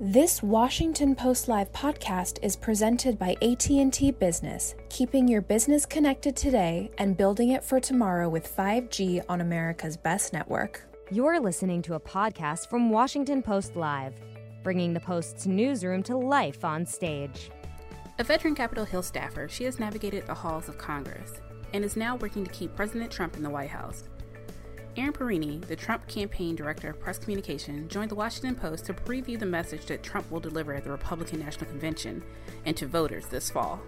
This Washington Post Live podcast is presented by AT&T Business, keeping your business connected today and building it for tomorrow with 5G on America's best network. You're listening to a podcast from Washington Post Live, bringing the Post's newsroom to life on stage. A veteran Capitol Hill staffer, she has navigated the halls of Congress and is now working to keep President Trump in the White House. Erin Perrine, the Trump campaign director of press communication, joined the Washington Post to preview the message that Trump will deliver at the Republican National Convention and to voters this fall.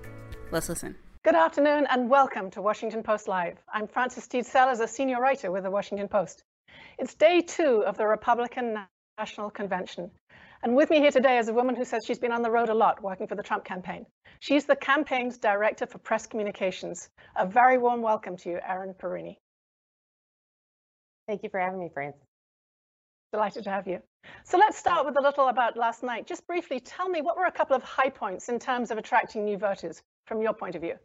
Let's listen. Good afternoon and welcome to Washington Post Live. I'm Frances Stead Sellers, a senior writer with the Washington Post. It's day two of the Republican National Convention. And with me here today is a woman who says she's been on the road a lot working for the Trump campaign. She's the campaign's director for press communications. A very warm welcome to you, Erin Perrine. Thank you for having me, Frances. Delighted to have you. So let's start with a little about last night. Just briefly, tell me what were a couple of high points in terms of attracting new voters from your point of view?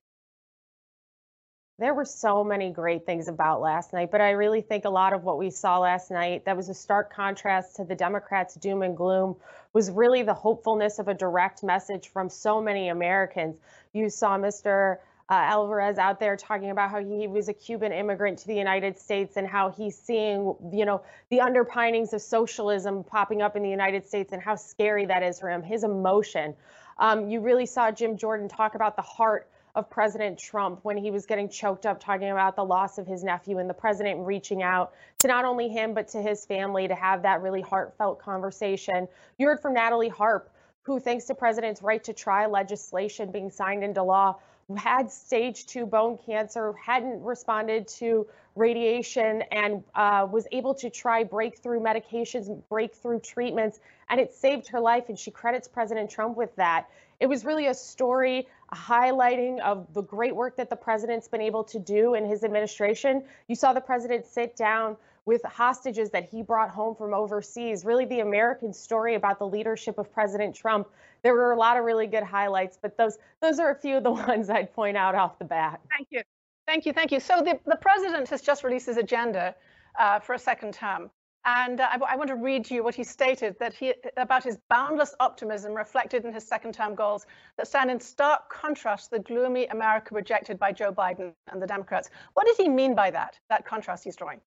There were so many great things about last night, but I really think a lot of what we saw last night that was a stark contrast to the Democrats' doom and gloom was really the hopefulness of a direct message from so many Americans. You saw Mr uh, Alvarez out there talking about how he was a Cuban immigrant to the United States and how he's seeing, you know, the underpinnings of socialism popping up in the United States and how scary that is for him, his emotion. Um, you really saw Jim Jordan talk about the heart of President Trump when he was getting choked up talking about the loss of his nephew and the president reaching out to not only him but to his family to have that really heartfelt conversation. You heard from Natalie Harp, who, thanks to President's right to try legislation being signed into law, had stage two bone cancer, hadn't responded to radiation, and uh, was able to try breakthrough medications, breakthrough treatments, and it saved her life. And she credits President Trump with that. It was really a story highlighting of the great work that the president's been able to do in his administration. You saw the president sit down with hostages that he brought home from overseas, really the American story about the leadership of President Trump. There were a lot of really good highlights, but those those are a few of the ones I'd point out off the bat. Thank you. Thank you. Thank you. So the, the president has just released his agenda uh, for a second term. And uh, I, I, want to read to you what he stated that he about his boundless optimism reflected in his second term goals that stand in stark contrast to the gloomy America rejected by Joe Biden and the Democrats. What did he mean by that, that contrast he's drawing?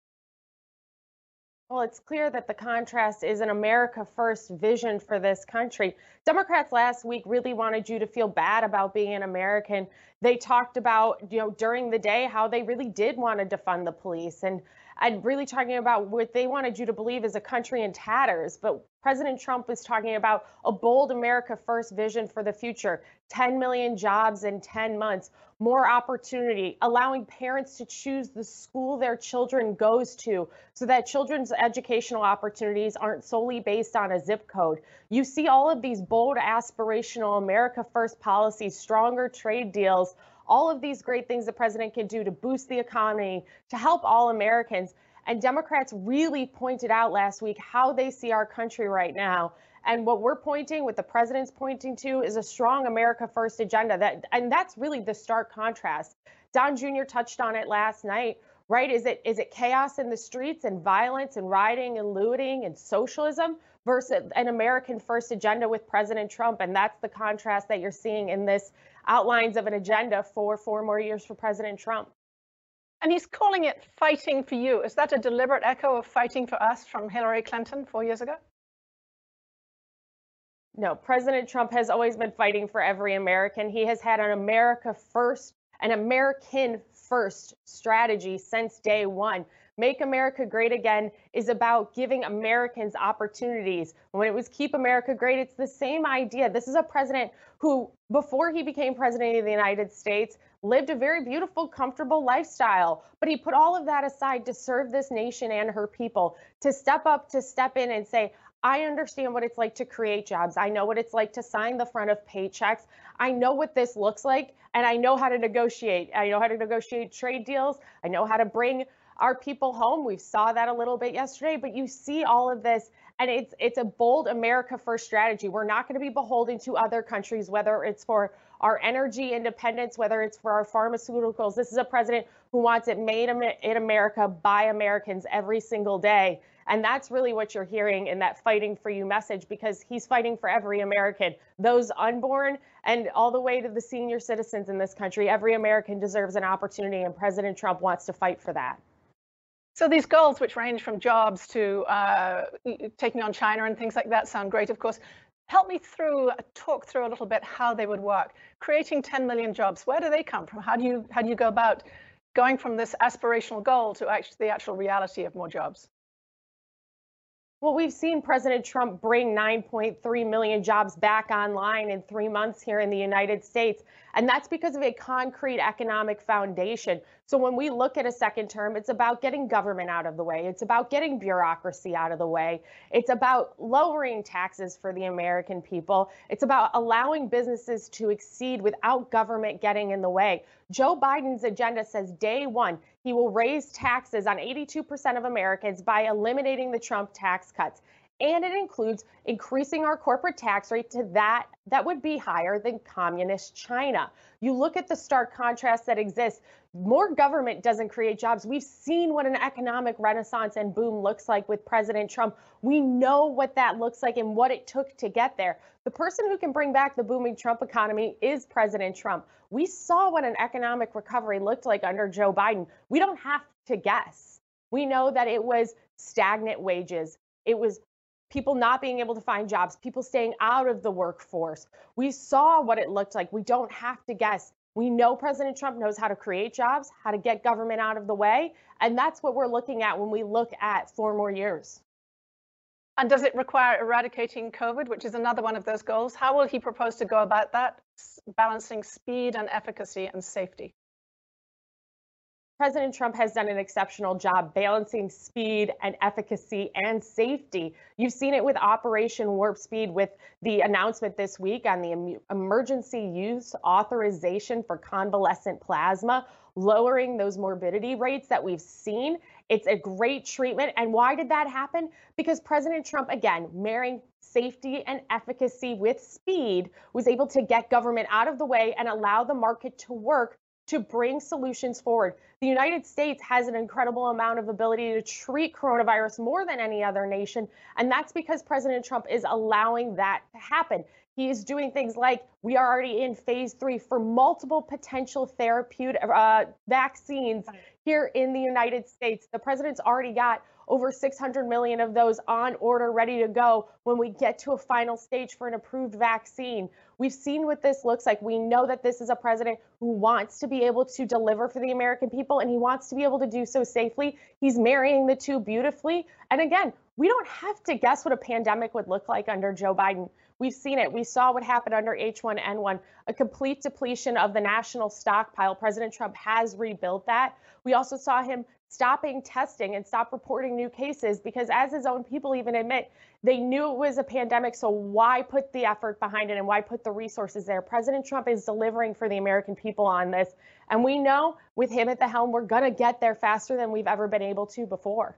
Well, it's clear that the contrast is an America First vision for this country. Democrats last week really wanted you to feel bad about being an American. They talked about, you know, during the day how they really did want to defund the police and and really talking about what they wanted you to believe is a country in tatters. But President Trump was talking about a bold America First vision for the future 10 million jobs in 10 months, more opportunity, allowing parents to choose the school their children goes to so that children's educational opportunities aren't solely based on a zip code. You see all of these bold aspirational America First policies, stronger trade deals, all of these great things the president can do to boost the economy, to help all Americans. And Democrats really pointed out last week how they see our country right now. And what we're pointing, what the president's pointing to, is a strong America First agenda. That and that's really the stark contrast. Don Jr. touched on it last night, right? Is it is it chaos in the streets and violence and rioting and looting and socialism versus an American First agenda with President Trump? And that's the contrast that you're seeing in this outlines of an agenda for four more years for President Trump. And he's calling it fighting for you. Is that a deliberate echo of fighting for us from Hillary Clinton four years ago? No, President Trump has always been fighting for every American. He has had an America first, an American first strategy since day one. Make America Great Again is about giving Americans opportunities. When it was Keep America Great, it's the same idea. This is a president who, before he became president of the United States, lived a very beautiful, comfortable lifestyle. But he put all of that aside to serve this nation and her people, to step up, to step in and say, I understand what it's like to create jobs. I know what it's like to sign the front of paychecks. I know what this looks like, and I know how to negotiate. I know how to negotiate trade deals. I know how to bring our people home. We saw that a little bit yesterday, but you see all of this and it's it's a bold America first strategy. We're not going to be beholden to other countries whether it's for our energy independence, whether it's for our pharmaceuticals. This is a president who wants it made in America by Americans every single day. And that's really what you're hearing in that fighting for you message because he's fighting for every American, those unborn and all the way to the senior citizens in this country. Every American deserves an opportunity, and President Trump wants to fight for that. So these goals, which range from jobs to uh, taking on China and things like that, sound great, of course. Help me through, uh, talk through a little bit how they would work. Creating 10 million jobs, where do they come from? How do you how do you go about going from this aspirational goal to actually the actual reality of more jobs? Well, we've seen President Trump bring 9.3 million jobs back online in three months here in the United States. And that's because of a concrete economic foundation. So when we look at a second term, it's about getting government out of the way. It's about getting bureaucracy out of the way. It's about lowering taxes for the American people. It's about allowing businesses to exceed without government getting in the way. Joe Biden's agenda says day one, he will raise taxes on 82% of Americans by eliminating the Trump tax cuts. And it includes increasing our corporate tax rate to that that would be higher than communist China. You look at the stark contrast that exists. More government doesn't create jobs. We've seen what an economic renaissance and boom looks like with President Trump. We know what that looks like and what it took to get there. The person who can bring back the booming Trump economy is President Trump. We saw what an economic recovery looked like under Joe Biden. We don't have to guess. We know that it was stagnant wages. It was people not being able to find jobs, people staying out of the workforce. We saw what it looked like. We don't have to guess. We know President Trump knows how to create jobs, how to get government out of the way. And that's what we're looking at when we look at four more years. And does it require eradicating COVID, which is another one of those goals? How will he propose to go about that, balancing speed and efficacy and safety? President Trump has done an exceptional job balancing speed and efficacy and safety. You've seen it with Operation Warp Speed with the announcement this week on the emergency use authorization for convalescent plasma, lowering those morbidity rates that we've seen. It's a great treatment. And why did that happen? Because President Trump, again, marrying safety and efficacy with speed, was able to get government out of the way and allow the market to work to bring solutions forward. The United States has an incredible amount of ability to treat coronavirus more than any other nation. And that's because President Trump is allowing that to happen. He is doing things like we are already in phase three for multiple potential therapeutic uh, vaccines here in the United States. The president's already got over 600 million of those on order, ready to go when we get to a final stage for an approved vaccine. We've seen what this looks like. We know that this is a president who wants to be able to deliver for the American people and he wants to be able to do so safely. He's marrying the two beautifully. And again, we don't have to guess what a pandemic would look like under Joe Biden. We've seen it. We saw what happened under H1N1, a complete depletion of the national stockpile. President Trump has rebuilt that. We also saw him stopping testing and stop reporting new cases because, as his own people even admit, they knew it was a pandemic. So, why put the effort behind it and why put the resources there? President Trump is delivering for the American people on this. And we know with him at the helm, we're going to get there faster than we've ever been able to before.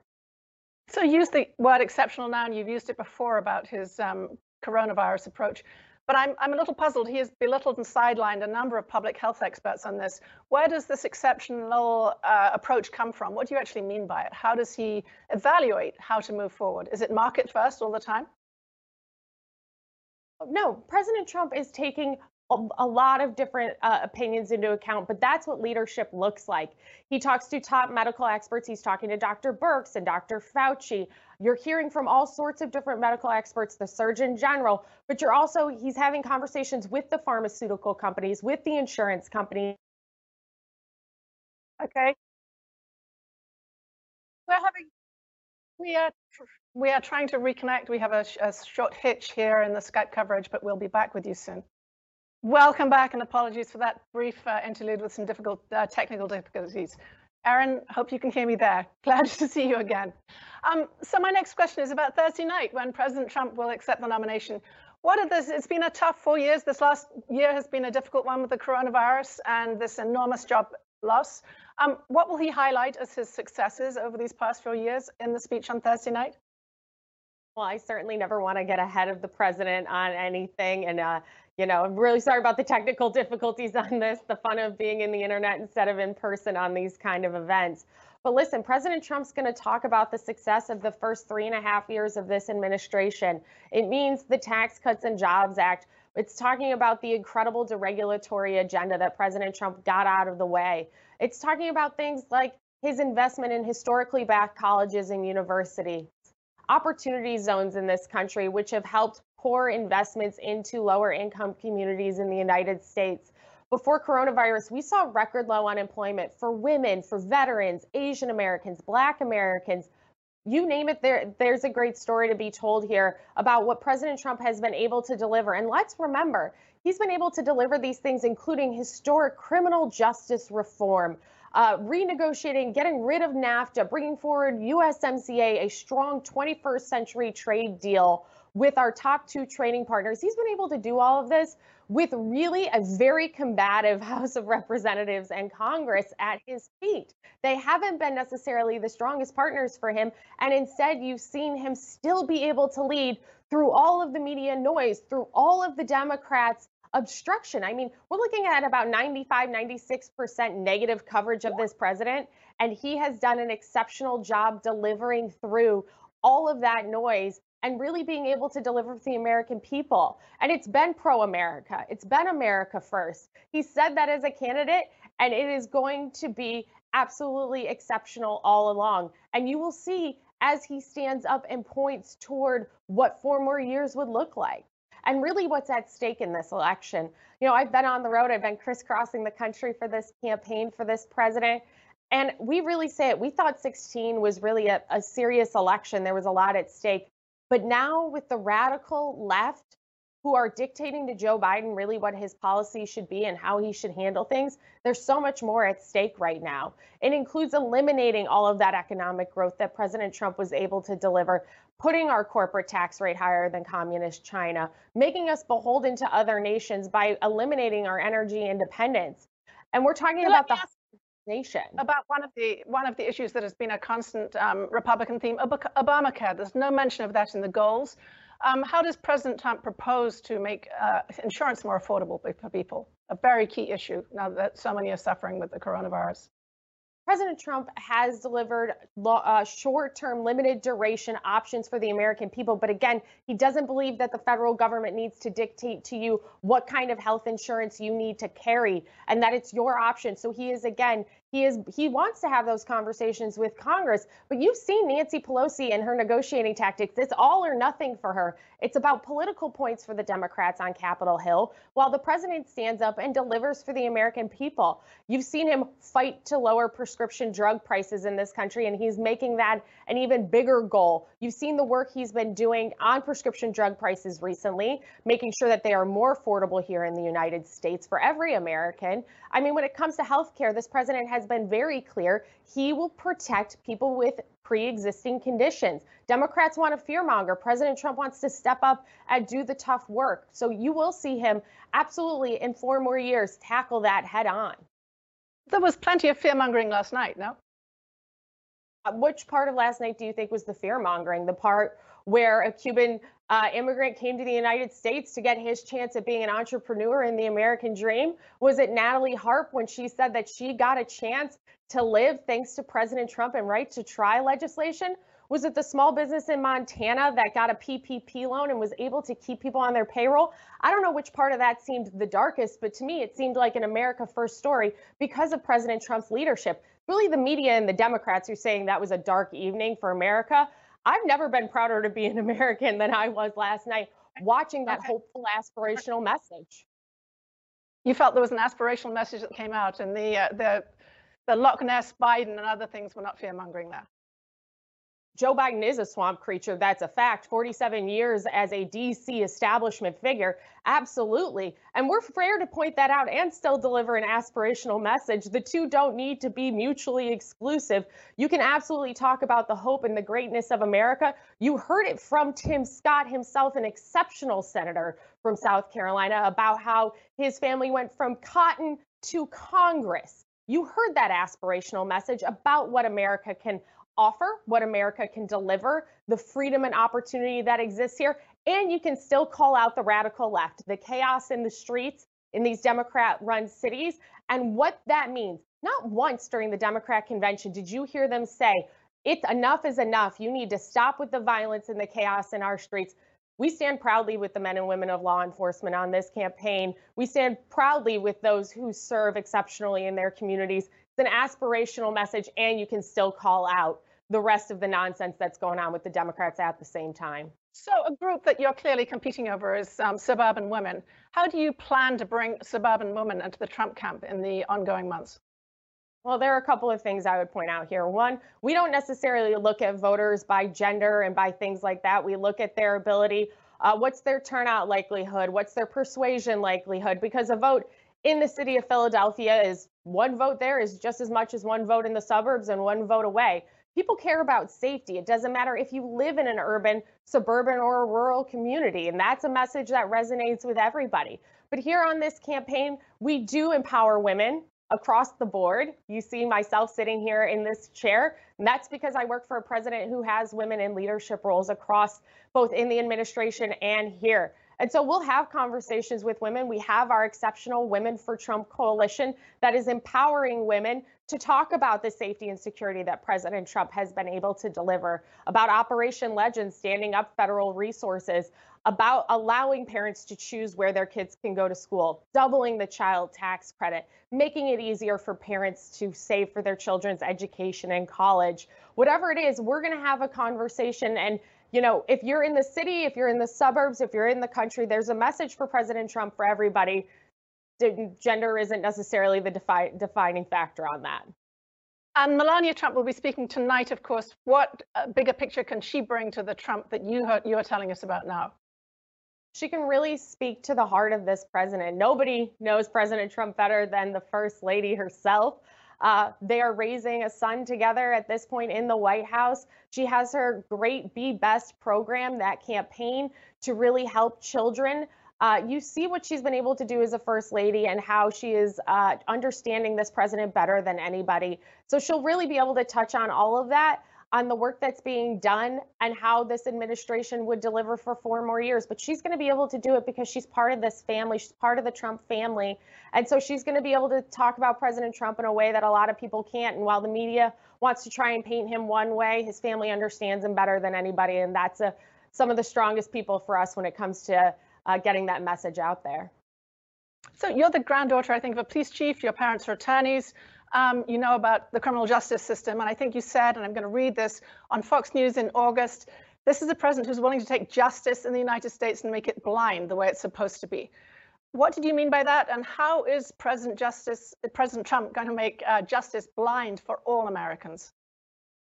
So, use the word exceptional now, and you've used it before about his um, coronavirus approach. But I'm, I'm a little puzzled. He has belittled and sidelined a number of public health experts on this. Where does this exceptional uh, approach come from? What do you actually mean by it? How does he evaluate how to move forward? Is it market first all the time? No, President Trump is taking a, lot of different uh, opinions into account, but that's what leadership looks like. He talks to top medical experts. He's talking to Dr. Birx and Dr. Fauci. You're hearing from all sorts of different medical experts, the Surgeon General, but you're also, he's having conversations with the pharmaceutical companies, with the insurance companies. Okay. We're having, we are, we are trying to reconnect. We have a, a short hitch here in the Skype coverage, but we'll be back with you soon. Welcome back, and apologies for that brief uh, interlude with some difficult uh, technical difficulties. Erin, hope you can hear me there. Glad to see you again. Um, so my next question is about Thursday night when President Trump will accept the nomination. What are this? It's been a tough four years. This last year has been a difficult one with the coronavirus and this enormous job loss. Um, what will he highlight as his successes over these past four years in the speech on Thursday night? Well, I certainly never want to get ahead of the president on anything. And, uh, you know, I'm really sorry about the technical difficulties on this, the fun of being in the internet instead of in person on these kind of events. But listen, President Trump's going to talk about the success of the first three and a half years of this administration. It means the Tax Cuts and Jobs Act. It's talking about the incredible deregulatory agenda that President Trump got out of the way. It's talking about things like his investment in historically black colleges and universities, opportunity zones in this country, which have helped pour investments into lower income communities in the United States before coronavirus, we saw record low unemployment for women, for veterans, Asian Americans, Black Americans. You name it, there, there's a great story to be told here about what President Trump has been able to deliver. And let's remember, he's been able to deliver these things, including historic criminal justice reform, uh, renegotiating, getting rid of NAFTA, bringing forward USMCA, a strong 21st century trade deal with our top two trading partners. He's been able to do all of this with really a very combative House of Representatives and Congress at his feet. They haven't been necessarily the strongest partners for him. And instead, you've seen him still be able to lead through all of the media noise, through all of the Democrats' obstruction. I mean, we're looking at about 95, 96% negative coverage of this president. And he has done an exceptional job delivering through all of that noise and really being able to deliver for the American people. And it's been pro America, it's been America first. He said that as a candidate, and it is going to be absolutely exceptional all along. And you will see as he stands up and points toward what four more years would look like. And really, what's at stake in this election. You know, I've been on the road, I've been crisscrossing the country for this campaign for this president. And we really say it. We thought 16 was really a, a serious election. There was a lot at stake. But now, with the radical left who are dictating to Joe Biden really what his policy should be and how he should handle things, there's so much more at stake right now. It includes eliminating all of that economic growth that President Trump was able to deliver, putting our corporate tax rate higher than communist China, making us beholden to other nations by eliminating our energy independence. And we're talking about the nation. About one of the one of the issues that has been a constant um, Republican theme, Obamacare. There's no mention of that in the goals. Um, how does President Trump propose to make uh, insurance more affordable for people? A very key issue now that so many are suffering with the coronavirus. President Trump has delivered uh, short term, limited duration options for the American people. But again, he doesn't believe that the federal government needs to dictate to you what kind of health insurance you need to carry and that it's your option. So he is, again, he is he wants to have those conversations with Congress, but you've seen Nancy Pelosi and her negotiating tactics. It's all or nothing for her. It's about political points for the Democrats on Capitol Hill, while the president stands up and delivers for the American people. You've seen him fight to lower prescription drug prices in this country, and he's making that an even bigger goal. You've seen the work he's been doing on prescription drug prices recently, making sure that they are more affordable here in the United States for every American. I mean, when it comes to health care, this president has been very clear he will protect people with pre existing conditions. Democrats want to fearmonger. President Trump wants to step up and do the tough work. So you will see him absolutely in four more years tackle that head on. There was plenty of fearmongering last night, no? Uh, which part of last night do you think was the fear mongering? The part where a Cuban uh, immigrant came to the United States to get his chance at being an entrepreneur in the American dream? Was it Natalie Harp when she said that she got a chance to live thanks to President Trump and right to try legislation? Was it the small business in Montana that got a PPP loan and was able to keep people on their payroll? I don't know which part of that seemed the darkest, but to me, it seemed like an America First story because of President Trump's leadership really the media and the Democrats are saying that was a dark evening for America. I've never been prouder to be an American than I was last night watching that hopeful aspirational message. You felt there was an aspirational message that came out, and the uh, the the Loch Ness Biden and other things were not fear mongering there. Joe Biden is a swamp creature. That's a fact. 47 years as a DC establishment figure. Absolutely. And we're fair to point that out and still deliver an aspirational message. The two don't need to be mutually exclusive. You can absolutely talk about the hope and the greatness of America. You heard it from Tim Scott himself, an exceptional senator from South Carolina, about how his family went from cotton to Congress. You heard that aspirational message about what America can offer, what America can deliver, the freedom and opportunity that exists here. And you can still call out the radical left, the chaos in the streets, in these Democrat run cities and what that means. Not once during the Democrat convention did you hear them say, it's enough is enough. You need to stop with the violence and the chaos in our streets. We stand proudly with the men and women of law enforcement on this campaign. We stand proudly with those who serve exceptionally in their communities. It's an aspirational message, and you can still call out the rest of the nonsense that's going on with the Democrats at the same time. So, a group that you're clearly competing over is um, suburban women. How do you plan to bring suburban women into the Trump camp in the ongoing months? Well, there are a couple of things I would point out here. One, we don't necessarily look at voters by gender and by things like that. We look at their ability. Uh, what's their turnout likelihood? What's their persuasion likelihood? Because a vote in the city of Philadelphia is one vote there is just as much as one vote in the suburbs and one vote away. People care about safety. It doesn't matter if you live in an urban, suburban, or a rural community. And that's a message that resonates with everybody. But here on this campaign, we do empower women across the board. You see myself sitting here in this chair, and that's because I work for a president who has women in leadership roles across both in the administration and here. And so we'll have conversations with women. We have our exceptional Women for Trump coalition that is empowering women to talk about the safety and security that President Trump has been able to deliver, about Operation Legend standing up federal resources, about allowing parents to choose where their kids can go to school, doubling the child tax credit, making it easier for parents to save for their children's education and college. Whatever it is, we're going to have a conversation and you know, if you're in the city, if you're in the suburbs, if you're in the country, there's a message for President Trump for everybody. Gender isn't necessarily the defi- defining factor on that. And Melania Trump will be speaking tonight, of course. What uh, bigger picture can she bring to the Trump that you, heard, you are telling us about now? She can really speak to the heart of this president. Nobody knows President Trump better than the First Lady herself. Uh, they are raising a son together at this point in the White House. She has her Great Be Best program, that campaign to really help children. Uh, you see what she's been able to do as a first lady and how she is uh, understanding this president better than anybody. So she'll really be able to touch on all of that on the work that's being done and how this administration would deliver for four more years. But she's going to be able to do it because she's part of this family. She's part of the Trump family. And so she's going to be able to talk about President Trump in a way that a lot of people can't. And while the media wants to try and paint him one way, his family understands him better than anybody. And that's a, some of the strongest people for us when it comes to uh, getting that message out there. So you're the granddaughter, I think, of a police chief. Your parents are attorneys um, you know about the criminal justice system. And I think you said, and I'm going to read this on Fox News in August, this is a president who's willing to take justice in the United States and make it blind the way it's supposed to be. What did you mean by that? And how is President Justice, President Trump going to make uh, justice blind for all Americans?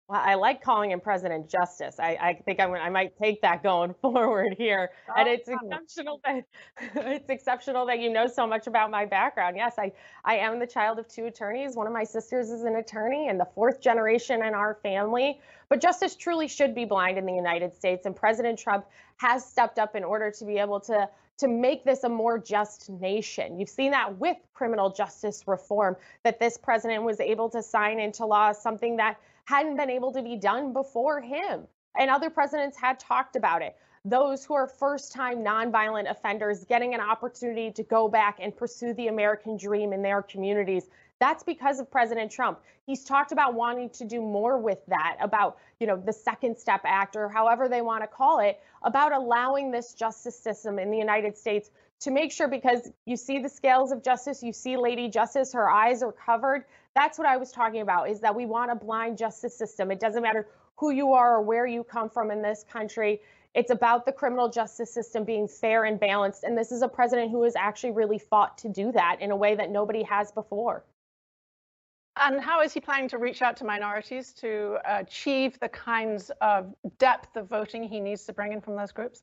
Well, I like calling him President Justice. I, I think I'm, I might take that going forward here. Oh, and it's exceptional that it's exceptional that you know so much about my background. Yes, I, I am the child of two attorneys. One of my sisters is an attorney and the fourth generation in our family. But justice truly should be blind in the United States. And President Trump has stepped up in order to be able to to make this a more just nation. You've seen that with criminal justice reform, that this president was able to sign into law something that hadn't been able to be done before him. And other presidents had talked about it. Those who are first time nonviolent offenders getting an opportunity to go back and pursue the American dream in their communities. That's because of President Trump. He's talked about wanting to do more with that, about, you know, the Second Step Act or however they want to call it, about allowing this justice system in the United States to make sure because you see the scales of justice, you see Lady Justice, her eyes are covered. That's what I was talking about is that we want a blind justice system. It doesn't matter who you are or where you come from in this country. It's about the criminal justice system being fair and balanced. And this is a president who has actually really fought to do that in a way that nobody has before. And how is he planning to reach out to minorities to achieve the kinds of depth of voting he needs to bring in from those groups?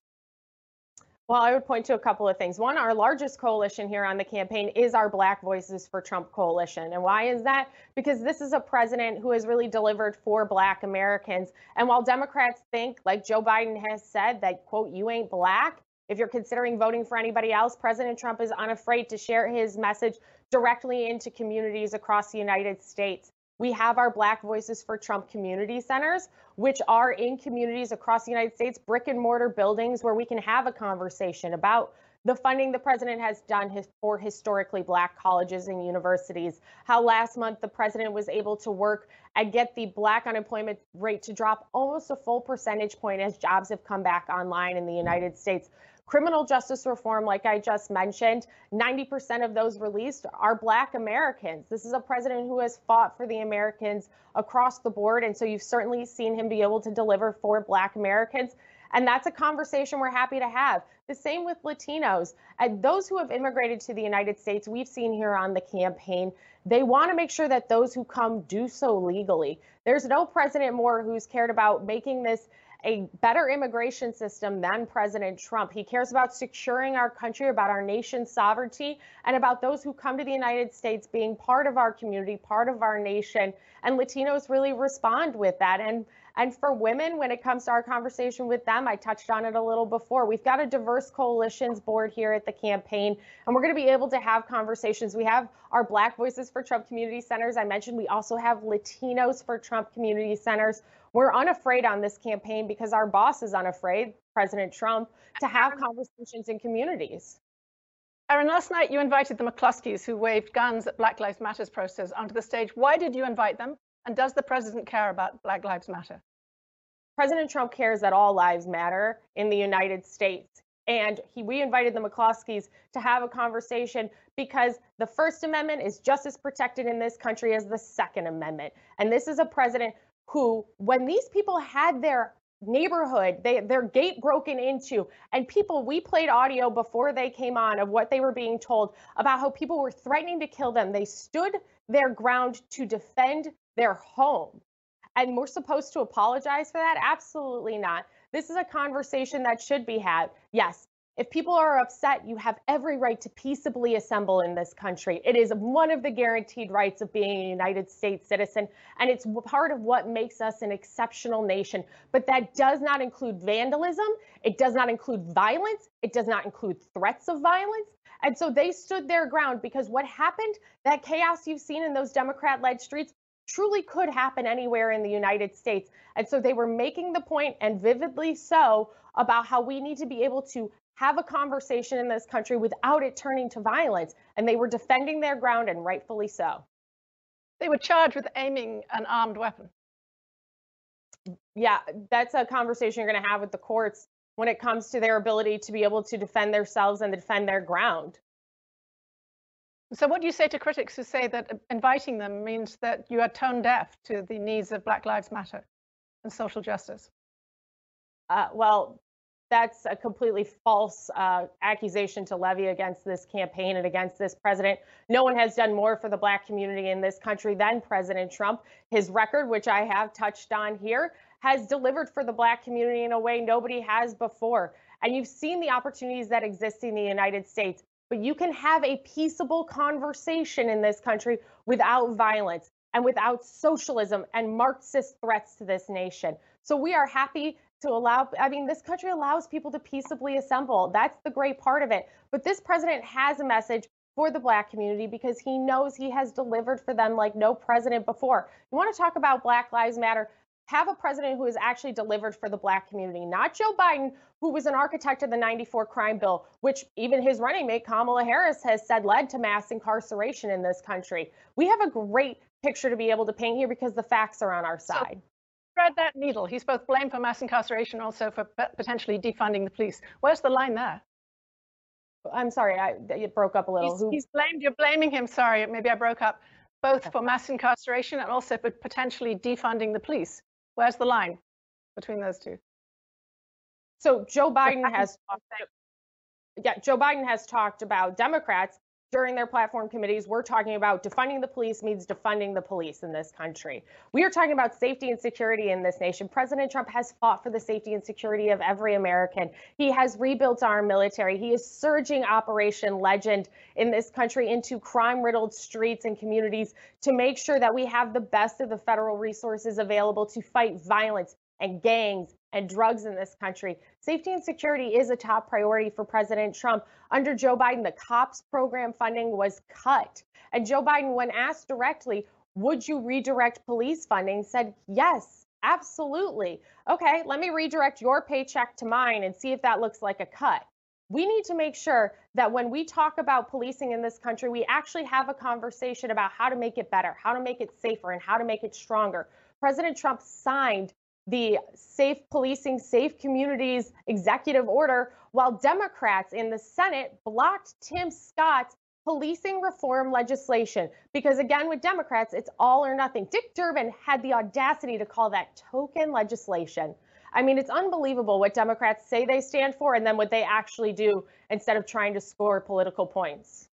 Well, I would point to a couple of things. One, our largest coalition here on the campaign is our Black Voices for Trump coalition. And why is that? Because this is a president who has really delivered for Black Americans. And while Democrats think, like Joe Biden has said, that, quote, you ain't Black, if you're considering voting for anybody else, President Trump is unafraid to share his message directly into communities across the United States. We have our Black Voices for Trump community centers, which are in communities across the United States, brick and mortar buildings where we can have a conversation about the funding the president has done for historically black colleges and universities, how last month the president was able to work and get the black unemployment rate to drop almost a full percentage point as jobs have come back online in the United States. Criminal justice reform, like I just mentioned, 90% of those released are Black Americans. This is a president who has fought for the Americans across the board. And so you've certainly seen him be able to deliver for Black Americans. And that's a conversation we're happy to have. The same with Latinos. And those who have immigrated to the United States, we've seen here on the campaign, they want to make sure that those who come do so legally. There's no president more who's cared about making this a better immigration system than President Trump. He cares about securing our country, about our nation's sovereignty, and about those who come to the United States being part of our community, part of our nation. And Latinos really respond with that. And and for women, when it comes to our conversation with them, I touched on it a little before. We've got a diverse coalitions board here at the campaign, and we're going to be able to have conversations. We have our Black Voices for Trump community centers. I mentioned we also have Latinos for Trump community centers. We're unafraid on this campaign because our boss is unafraid, President Trump, to have conversations in communities. Erin, last night you invited the McCloskeys who waved guns at Black Lives Matters protesters onto the stage. Why did you invite them? And does the president care about Black Lives Matter? President Trump cares that all lives matter in the United States. And he, we invited the McCloskeys to have a conversation because the First Amendment is just as protected in this country as the Second Amendment. And this is a president who, when these people had their neighborhood, they, their gate broken into, and people, we played audio before they came on of what they were being told about how people were threatening to kill them. They stood their ground to defend their home. And we're supposed to apologize for that? Absolutely not. This is a conversation that should be had. Yes, if people are upset, you have every right to peaceably assemble in this country. It is one of the guaranteed rights of being a United States citizen, and it's part of what makes us an exceptional nation. But that does not include vandalism, it does not include violence, it does not include threats of violence. And so they stood their ground because what happened, that chaos you've seen in those Democrat led streets, truly could happen anywhere in the United States. And so they were making the point, and vividly so, about how we need to be able to have a conversation in this country without it turning to violence. And they were defending their ground, and rightfully so. They were charged with aiming an armed weapon. Yeah, that's a conversation you're going to have with the courts when it comes to their ability to be able to defend themselves and defend their ground. So, what do you say to critics who say that inviting them means that you are tone deaf to the needs of Black Lives Matter and social justice? Uh, well, that's a completely false uh, accusation to levy against this campaign and against this president. No one has done more for the black community in this country than President Trump. His record, which I have touched on here, has delivered for the black community in a way nobody has before. And you've seen the opportunities that exist in the United States, but you can have a peaceable conversation in this country without violence and without socialism and Marxist threats to this nation. So we are happy to allow, I mean, this country allows people to peaceably assemble. That's the great part of it. But this president has a message for the black community because he knows he has delivered for them like no president before. You want to talk about Black Lives Matter? Have a president who has actually delivered for the black community, not Joe Biden, who was an architect of the 94 crime bill, which even his running mate, Kamala Harris, has said led to mass incarceration in this country. We have a great picture to be able to paint here because the facts are on our side thread that needle. He's both blamed for mass incarceration and also for potentially defunding the police. Where's the line there? I'm sorry, I, it broke up a little. He's, he's blamed, you're blaming him, sorry, maybe I broke up, both for mass incarceration and also for potentially defunding the police. Where's the line between those two? So Joe Biden has yeah, Joe Biden has talked about Democrats during their platform committees, we're talking about defunding the police means defunding the police in this country. We are talking about safety and security in this nation. President Trump has fought for the safety and security of every American. He has rebuilt our military. He is surging Operation Legend in this country into crime riddled streets and communities to make sure that we have the best of the federal resources available to fight violence and gangs and drugs in this country. Safety and security is a top priority for President Trump. Under Joe Biden, the COPS program funding was cut. And Joe Biden, when asked directly, would you redirect police funding, said, yes, absolutely. Okay, let me redirect your paycheck to mine and see if that looks like a cut. we need to make sure that when we talk about policing in this country, we actually have a conversation about how to make it better, how to make it safer, and how to make it stronger. President Trump signed the Safe Policing, Safe Communities executive order, while Democrats in the Senate blocked Tim Scott's policing reform legislation. Because again, with Democrats, it's all or nothing. Dick Durbin had the audacity to call that token legislation. I mean, it's unbelievable what Democrats say they stand for and then what they actually do instead of trying to score political points.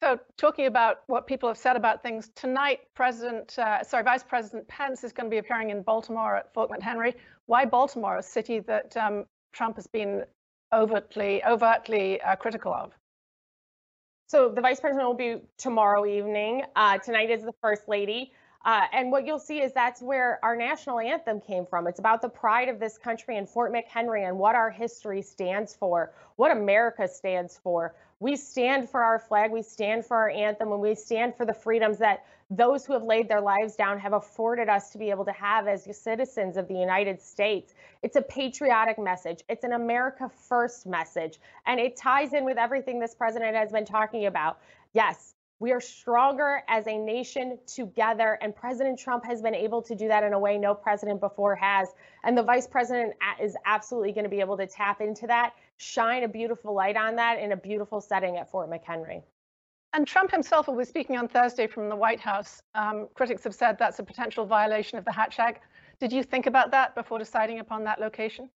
So, talking about what people have said about things tonight, President, uh, sorry, Vice President Pence is going to be appearing in Baltimore at Fort McHenry. Why Baltimore, a city that um, Trump has been overtly, overtly uh, critical of? So, the Vice President will be tomorrow evening. Uh, tonight is the First Lady. Uh, and what you'll see is that's where our national anthem came from. It's about the pride of this country and Fort McHenry and what our history stands for, what America stands for. We stand for our flag, we stand for our anthem, and we stand for the freedoms that those who have laid their lives down have afforded us to be able to have as citizens of the United States. It's a patriotic message, it's an America First message, and it ties in with everything this president has been talking about. Yes, we are stronger as a nation together, and President Trump has been able to do that in a way no president before has. And the vice president is absolutely going to be able to tap into that, shine a beautiful light on that in a beautiful setting at Fort McHenry. And Trump himself will be speaking on Thursday from the White House. Um, critics have said that's a potential violation of the Hatch Act. Did you think about that before deciding upon that location?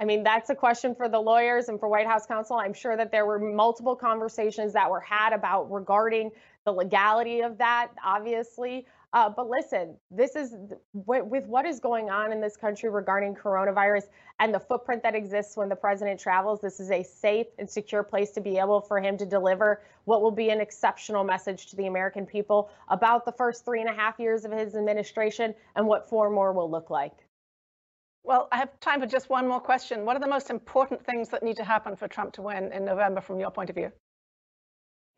I mean, that's a question for the lawyers and for White House counsel. I'm sure that there were multiple conversations that were had about regarding the legality of that, obviously. Uh, but listen, this is with what is going on in this country regarding coronavirus and the footprint that exists when the president travels. This is a safe and secure place to be able for him to deliver what will be an exceptional message to the American people about the first three and a half years of his administration and what four more will look like. Well, I have time for just one more question. What are the most important things that need to happen for Trump to win in November from your point of view?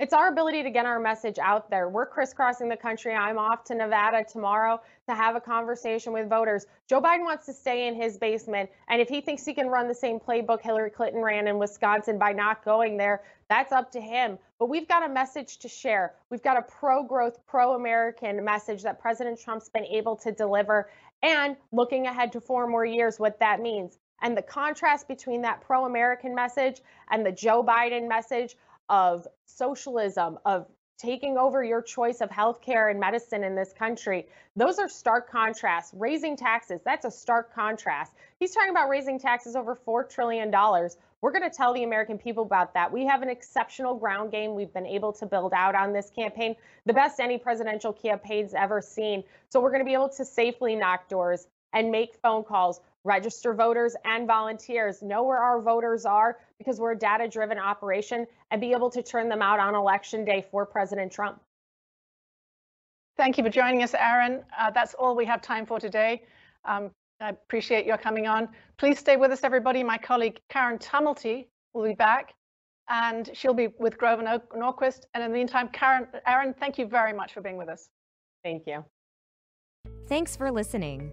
It's our ability to get our message out there. We're crisscrossing the country. I'm off to Nevada tomorrow to have a conversation with voters. Joe Biden wants to stay in his basement. And if he thinks he can run the same playbook Hillary Clinton ran in Wisconsin by not going there, that's up to him. But we've got a message to share. We've got a pro growth, pro American message that President Trump's been able to deliver and looking ahead to four more years, what that means. And the contrast between that pro American message and the Joe Biden message of socialism, of taking over your choice of healthcare and medicine in this country. Those are stark contrasts. Raising taxes, that's a stark contrast. He's talking about raising taxes over $4 trillion. We're going to tell the American people about that. We have an exceptional ground game we've been able to build out on this campaign, the best any presidential campaign's ever seen. So we're going to be able to safely knock doors and make phone calls, register voters and volunteers, know where our voters are because we're a data driven operation and be able to turn them out on election day for President Trump. Thank you for joining us, Erin. Uh, that's all we have time for today. Um, I appreciate your coming on. Please stay with us, everybody. My colleague Karen Tumulty will be back, and she'll be with Grover Norquist. And in the meantime, Karen, Erin, thank you very much for being with us. Thank you. Thanks for listening.